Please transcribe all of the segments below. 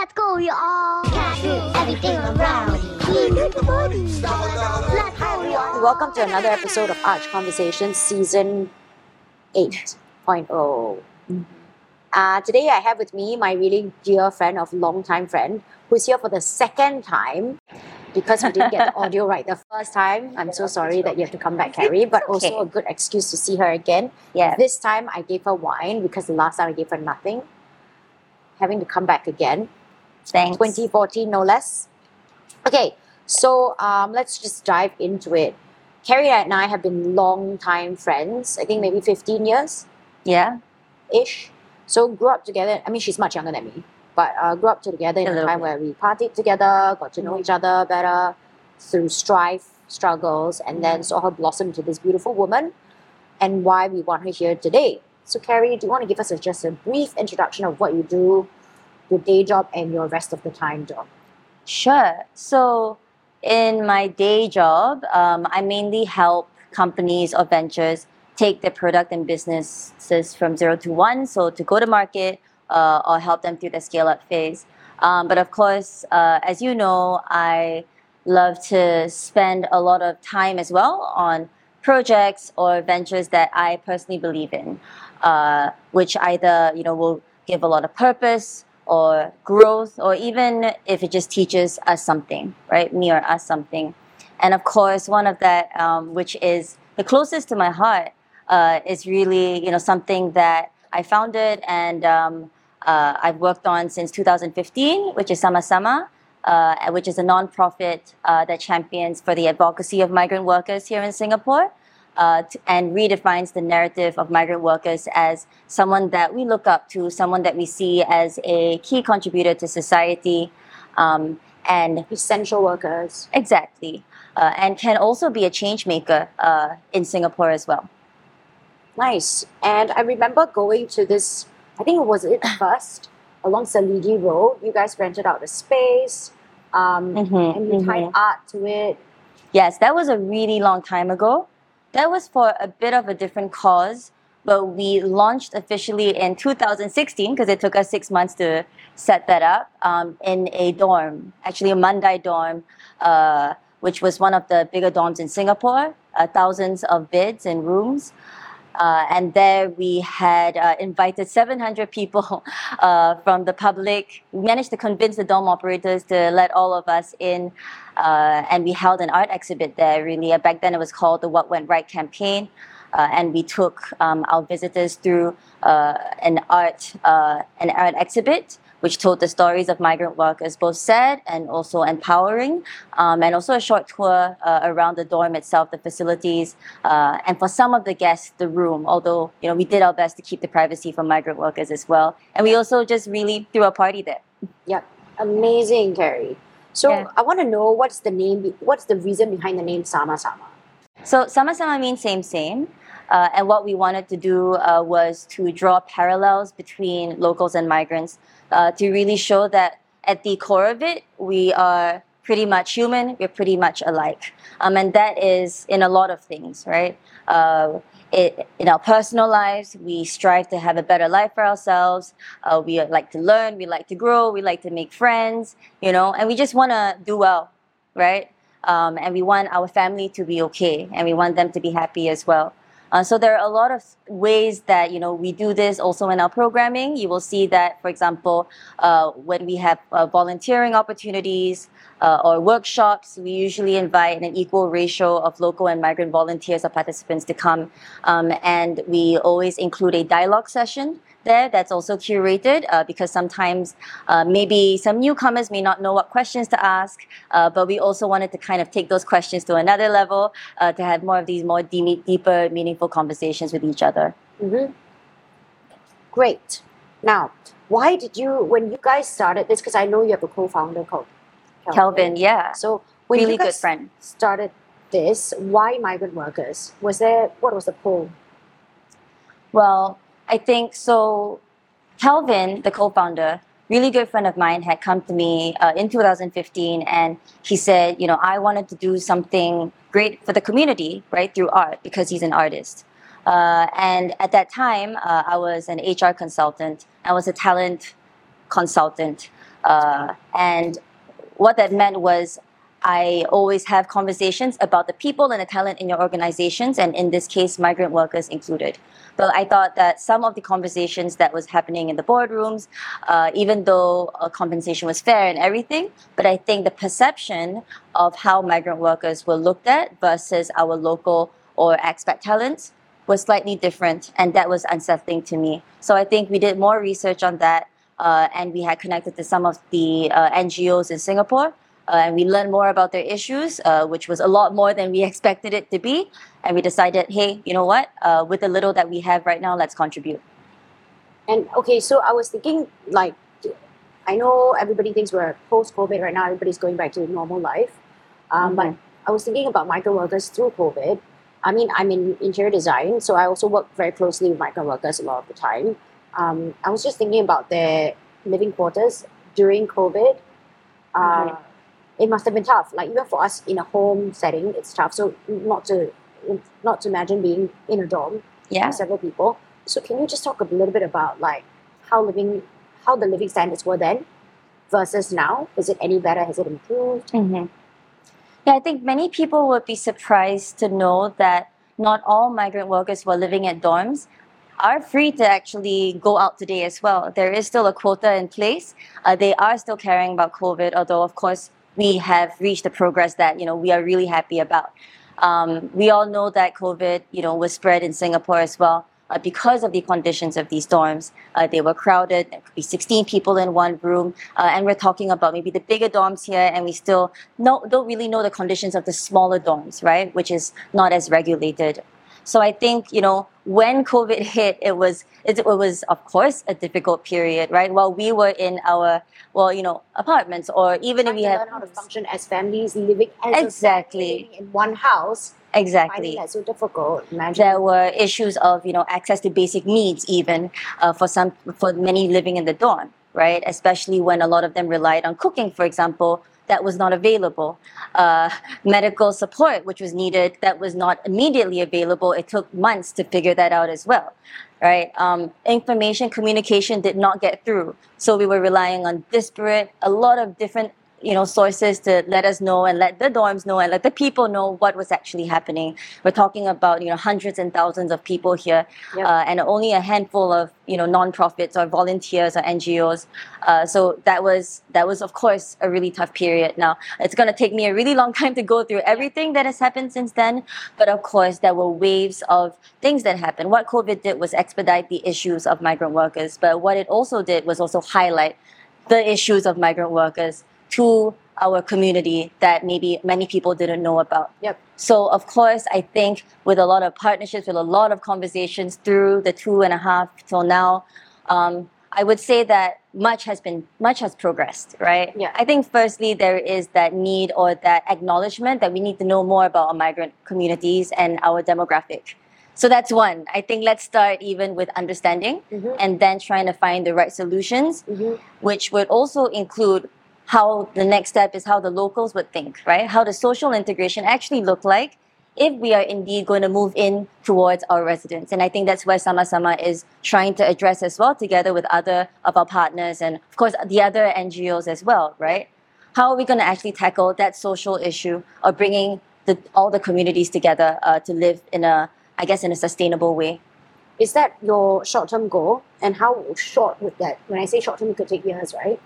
Let's go, y'all. Cat food, everything around. Let's go, y'all. Welcome to another episode of Arch Conversations, Season 8.0. Uh, today I have with me my really dear friend of long time friend who's here for the second time because we didn't get the audio right the first time. I'm so sorry that you have to come back, Carrie, but also a good excuse to see her again. Yeah. This time I gave her wine because the last time I gave her nothing. Having to come back again. Thanks. 2014, no less. Okay, so um, let's just dive into it. Carrie and I have been long time friends. I think maybe 15 years Yeah. ish. So grew up together. I mean, she's much younger than me, but uh, grew up together in A a, time bit. where we partied together, got to know each other better through strife, struggles, and then saw her blossom into this beautiful woman, and why we want her here today. So, Carrie, do you want to give us a, just a brief introduction of what you do, your day job, and your rest of the time job? Sure. So, in my day job, um, I mainly help companies or ventures take their product and businesses from zero to one, so to go to market uh, or help them through the scale up phase. Um, but of course, uh, as you know, I love to spend a lot of time as well on projects or ventures that I personally believe in, uh, which either you know will give a lot of purpose or growth, or even if it just teaches us something, right? Me or us something. And of course, one of that, um, which is the closest to my heart, uh, is really you know something that I founded and um, uh, I've worked on since 2015, which is Sama Sama, uh, which is a nonprofit uh, that champions for the advocacy of migrant workers here in Singapore. Uh, and redefines the narrative of migrant workers as someone that we look up to, someone that we see as a key contributor to society, um, and Essential workers. exactly, uh, and can also be a change maker uh, in Singapore as well. Nice. And I remember going to this, I think it was it first, along Selegie Road. You guys rented out the space um, Mhm, and you tied mhm. art to it. Yes, that was a really long time ago. That was for a bit of a different cause, but we launched officially in 2016 because it took us six months to set that up um, in a dorm, actually a Mandai dorm, uh, which was one of the bigger dorms in Singapore, uh, thousands of beds and rooms. Uh, and there we had uh, invited 700 people uh, from the public. We managed to convince the dome operators to let all of us in. Uh, and we held an art exhibit there, really. Uh, Back then it was called the What Went Right campaign. Uh, and we took um, our visitors through an art an art exhibit, which told the stories of migrant workers, both sad and also empowering, um, and also a short tour uh, around the dorm itself, the facilities, uh, and for some of the guests, the room. Although you know we did our best to keep the privacy for migrant workers as well, and we also just really threw a party there. Yep. Amazing, Carrie. So Yeah. I want to know what's the name, what's the reason behind the name Sama Sama? So sama sama means same same, uh, and what we wanted to do uh, was to draw parallels between locals and migrants uh, to really show that at the core of it we are pretty much human. We're pretty much alike, um, and that is in a lot of things, right? Uh, it, in our personal lives, we strive to have a better life for ourselves. Uh, we like to learn, we like to grow, we like to make friends, you know, and we just want to do well, right? um, and we want our family to be okay and we want them to be happy as well uh, so there are a lot of ways that you know we do this also in our programming. You will see that for example uh, when we have uh, volunteering opportunities uh, or workshops we usually invite an equal ratio of local and migrant volunteers or participants to come. Um, and we always include a dialogue session there that's also curated uh, because sometimes uh, maybe some newcomers may not know what questions to ask, uh, but we also wanted to kind of take those questions to another level uh, to have more of these more de- deeper, meaningful conversations with each other. Mm-hmm. Great. Now, why did you, when you guys started this, because I know you have a co-founder called Kelvin, yeah, So when really you good friend. started this, why migrant workers? Was there, what was the pull? Well, I think so. Calvin, the co-founder, really good friend of mine, had come to me uh, in 2015, and he said, you know, I wanted to do something great for the community, right, through art, because he's an artist. Uh, and at that time, uh, I was an HR consultant. I was a talent consultant. Uh, and what that meant was I always have conversations about the people and the talent in your organizations, and in this case, migrant workers included. But I thought that some of the conversations that was happening in the boardrooms, uh, even though uh, compensation was fair and everything, but I think the perception of how migrant workers were looked at versus our local or expat talents was slightly different, and that was unsettling to me. So I think we did more research on that, uh, and we had connected to some of the uh, NGOs in Singapore. Uh, and we learned more about their issues, uh, which was a lot more than we expected it to be. And we decided, hey, you know what? Uh, with the little that we have right now, let's contribute. And okay, so I was thinking, like, I know everybody thinks we're post COVID right now, everybody's going back to normal life. Um, But Mhm. I was thinking about migrant workers through COVID. I mean, I'm in interior design, so I also work very closely with migrant workers a lot of the time. Um, I was just thinking about their living quarters during COVID. Uh, Mhm. It must have been tough. Like even for us in a home setting, it's tough. So not to not to imagine being in a dorm Yeah. with several people. So can you just talk a little bit about like how living how the living standards were then versus now? Is it any better? Has it improved? hmm Yeah, I think many people would be surprised to know that not all migrant workers who are living at dorms are free to actually go out today as well. There is still a quota in place. Uh, they are still caring about COVID, although of course we have reached the progress that you know we are really happy about. Um, we all know that COVID, you know, was spread in Singapore as well. Uh, because of the conditions of these dorms, uh, they were crowded. There could be 16 people in one room, uh, and we're talking about maybe the bigger dorms here, and we still don't really know the conditions of the smaller dorms, right? Which is not as regulated. So I think you know when COVID hit, it was it, it was of course a difficult period, right? While we were in our well, you know, apartments, or even if we had. learn how to function as families living as Exactly. in one house. Exactly. that so difficult. Imagine. there were issues of you know access to basic needs even uh, for some for many living in the dorm right especially when a lot of them relied on cooking for example that was not available. Uh, medical support which was needed that was not immediately available. It took months to figure that out as well right? Um, information communication did not get through. So we were relying on disparate a lot of different you know sources to let us know and let the dorms know and let the people know what was actually happening. We're talking about you know hundreds and thousands of people here Yep. uh, and only a handful of you know non-profits or volunteers or ngos uh, so that was that was of course a really tough period. Now it's going to take me a really long time to go through everything that has happened since then but of course there were waves of things that happened. What covid did was expedite the issues of migrant workers but what it also did was also highlight the issues of migrant workers to our community that maybe many people didn't know about. Yep. So of course, I think with a lot of partnerships, with a lot of conversations through the two and a half till now, um, I would say that much has been much has progressed, right? Yeah. I think firstly there is that need or that acknowledgement that we need to know more about our migrant communities and our demographic. So that's one. I think let's start even with understanding Mhm. and then trying to find the right solutions Mhm. which would also include how the next step is how the locals would think, right? How the social integration actually look like if we are indeed going to move in towards our residents. And I think that's where Sama Sama is trying to address as well, together with other of our partners and of course the other NGOs as well, right? How are we going to actually tackle that social issue of bringing the, all the communities together uh, to live in a, I guess, in a sustainable way? Is that your short term goal? And how short would that? When I say short term, it could take years, right?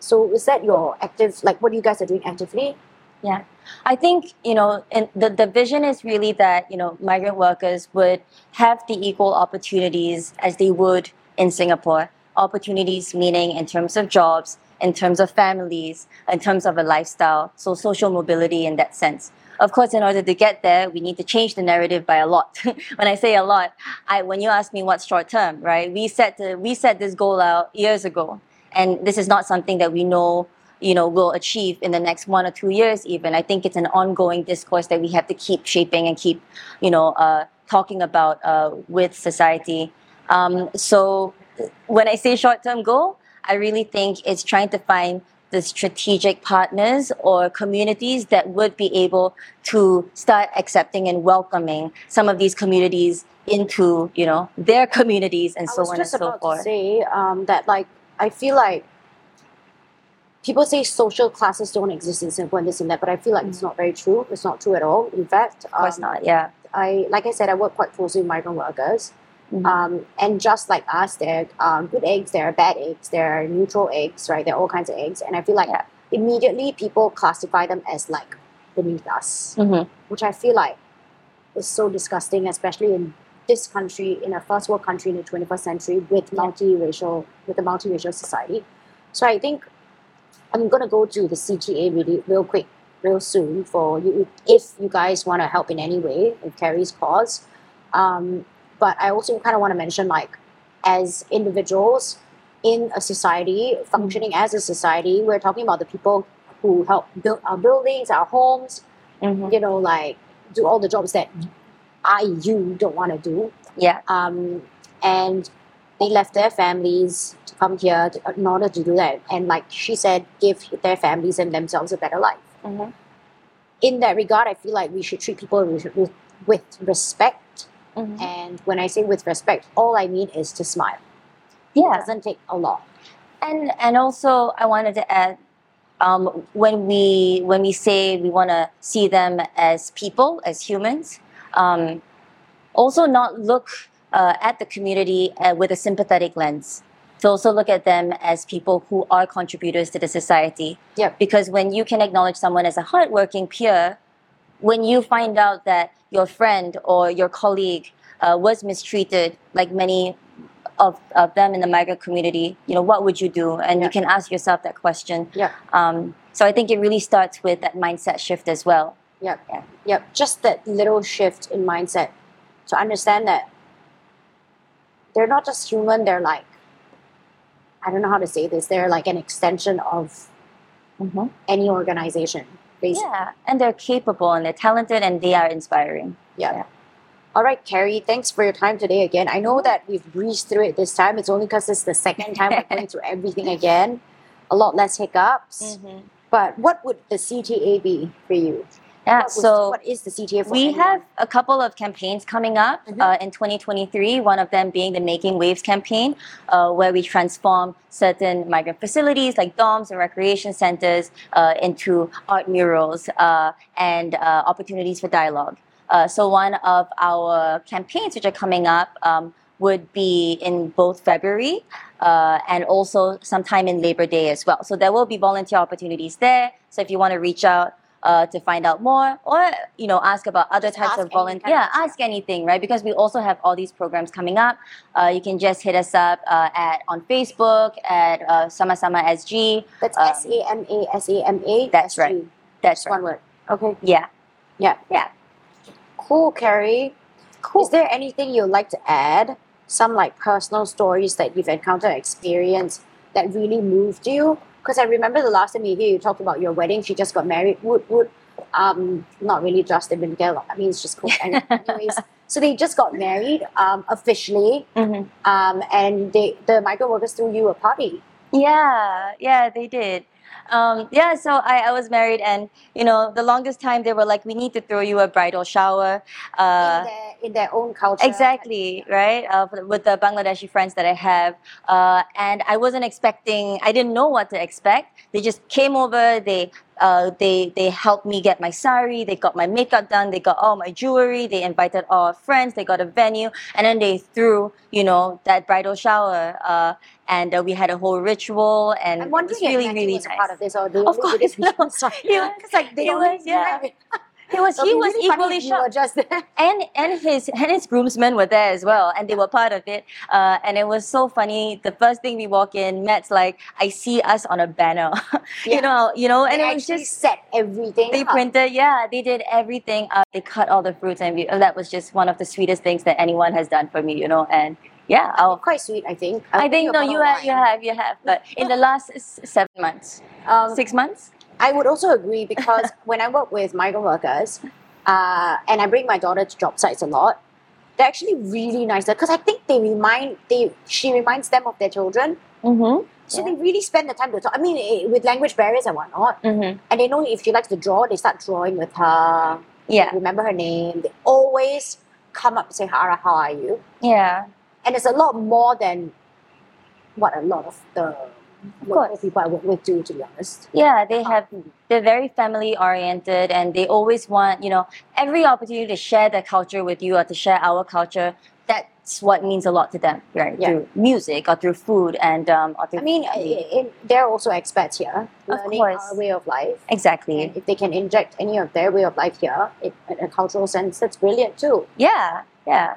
So is that your active? Like, what you guys are doing actively? Yeah, I think you know, and the the vision is really that you know migrant workers would have the equal opportunities as they would in Singapore. Opportunities meaning in terms of jobs, in terms of families, in terms of a lifestyle. So social mobility in that sense. Of course, in order to get there, we need to change the narrative by a lot. when I say a lot, I when you ask me what's short term, right? We set the, we set this goal out years ago, and this is not something that we know you know will achieve in the next one or two years even. I think it's an ongoing discourse that we have to keep shaping and keep you know uh, talking about uh, with society. Um, so when i say short-term goal i really think it's trying to find the strategic partners or communities that would be able to start accepting and welcoming some of these communities into you know their communities and I so was on and just so about forth. to say um, that, like, I feel like people say social classes don't exist in Singapore and this and that, but I feel like it's not very true. It's not true at all. In fact, Of course um, not. Yeah. I like I said, I work quite closely with migrant workers. Mhm. Um, and just like us, there are good eggs, there are bad eggs, there are neutral eggs, right? There are all kinds of eggs. And I feel like Yeah. immediately people classify them as like beneath us, Mhm. which I feel like is so disgusting, especially in this country, in a first world country in the 21st century with Yeah. multiracial, with a multiracial society. So I think I'm gonna go to the CTA really real quick, real soon for you if you guys want to help in any way with Carrie's cause. Um, but I also kind of want to mention like as individuals in a society, functioning as a society, we're talking about the people who help build our buildings, our homes, Mhm. you know, like do all the jobs that I, you don't want to do. Yeah. Um, and they left their families to come here to, in order to do that. And like she said, give their families and themselves a better life. Mhm. In that regard, I feel like we should treat people with, with, with respect. Mhm. And when I say with respect, all I mean is to smile. Yeah. It doesn't take a lot. and and also I wanted to add um, when we when we say we want to see them as people as humans um, also not look uh, at the community uh, with a sympathetic lens to also look at them as people who are contributors to the society Yep. because when you can acknowledge someone as a hardworking peer when you find out that your friend or your colleague uh, was mistreated like many of, of them in the migrant community, you know, what would you do? And Yeah. you can ask yourself that question. Yeah. Um, so I think it really starts with that mindset shift as well. Yep. Yeah. Yep. Just that little shift in mindset to understand that they're not just human, they're like, I don't know how to say this, they're like an extension of mm-hmm. any organization, basically. Yeah, and they're capable and they're talented and they are inspiring. Yeah. Yeah. All right, Carrie, thanks for your time today again. I know that we've breezed through it this time. It's only because it's the second time we're going through everything again. A lot less hiccups. Mm-hmm. But what would the CTA be for you? Yeah, What was- so what is the CTA for? we anyone? have a couple of campaigns coming up Mhm. uh, in 2023. One of them being the Making Waves campaign, uh, where we transform certain migrant facilities like dorms and recreation centers uh, into art murals uh, and uh, opportunities for dialogue. Uh, so one of our campaigns which are coming up um, would be in both February uh, and also sometime in Labor Day as well. So there will be volunteer opportunities there. So if you want to reach out uh, to find out more or you know ask about other Just types of volunteer, yeah, ask anything, right? Because we also have all these programs coming up. Uh, you can just hit us up uh, at on Facebook at uh, Sama Sama SG. That's um, S A M A S A M A. That's SG. right. That's Just one word. Okay. Yeah. Yeah. Yeah. Cool, Carrie. Cool. Is there anything you'd like to add? Some like personal stories that you've encountered, experienced that really moved you? Because I remember the last time you here, you talked about your wedding. She just got married. Wood, wood. Um, not really just in Miguel. I mean, it's just cool. Anyways, so they just got married um, officially, Mhm. um, and they the migrant workers threw you a party. Yeah, yeah, they did. Um, yeah, so I, I was married, and you know, the longest time they were like, "We need to throw you a bridal shower." Uh, in their in their own culture. Exactly, right? Uh, with the Bangladeshi friends that I have. Uh, and I wasn't expecting, I didn't know what to expect. They just came over, they, uh, they, they helped me get my sari, they got my makeup done, they got all my jewelry, they invited all our friends, they got a venue, and then they threw, you know, that bridal shower. Uh, and uh, we had a whole ritual, and I'm it was really, if really was nice. part of this, or they Of course, it no. Sorry. Because like they was, yeah. He was, he was equally You shocked. just and and his and his groomsmen were there as well, and they were part of it. Uh, and it was so funny. The first thing we walk in, Matt's like, "I see us on a banner," Yeah. you know, you know, and they it was just set everything. they up. printed, yeah, they did everything. Uh, they cut all the fruits, and we, and that was just one of the sweetest things that anyone has done for me, you know. And yeah, I'll, quite sweet, I think. I I'll think no, you have, you have, you have. But in the last s- seven months, Um, six months, I would also agree because when I work with migrant workers, uh, and I bring my daughter to job sites a lot, they're actually really nice. Because I think they remind they she reminds them of their children, mm-hmm, so Yeah. they really spend the time to talk. I mean, eh, with language barriers and whatnot, mm-hmm, and they know if she likes to draw, they start drawing with her. yeah, remember her name. They always come up and say, Hara, how are you? yeah, And it's a lot more than what a lot of the local course. people I work with do, to be honest. Yeah, they have they're very family oriented and they always want, you know, every opportunity to share their culture with you or to share our culture. That's what means a lot to them, right? Yeah. Through music or through food and um or through I mean, i- in, they're also expats here, Of learning course. our way of life. exactly. And if they can inject any of their way of life here in, in a cultural sense, that's brilliant too. Yeah, yeah.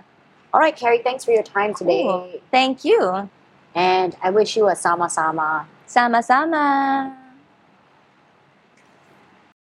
All right, Carrie, thanks for your time today. Cool. Thank you. And I wish you a sama sama. Sama sama.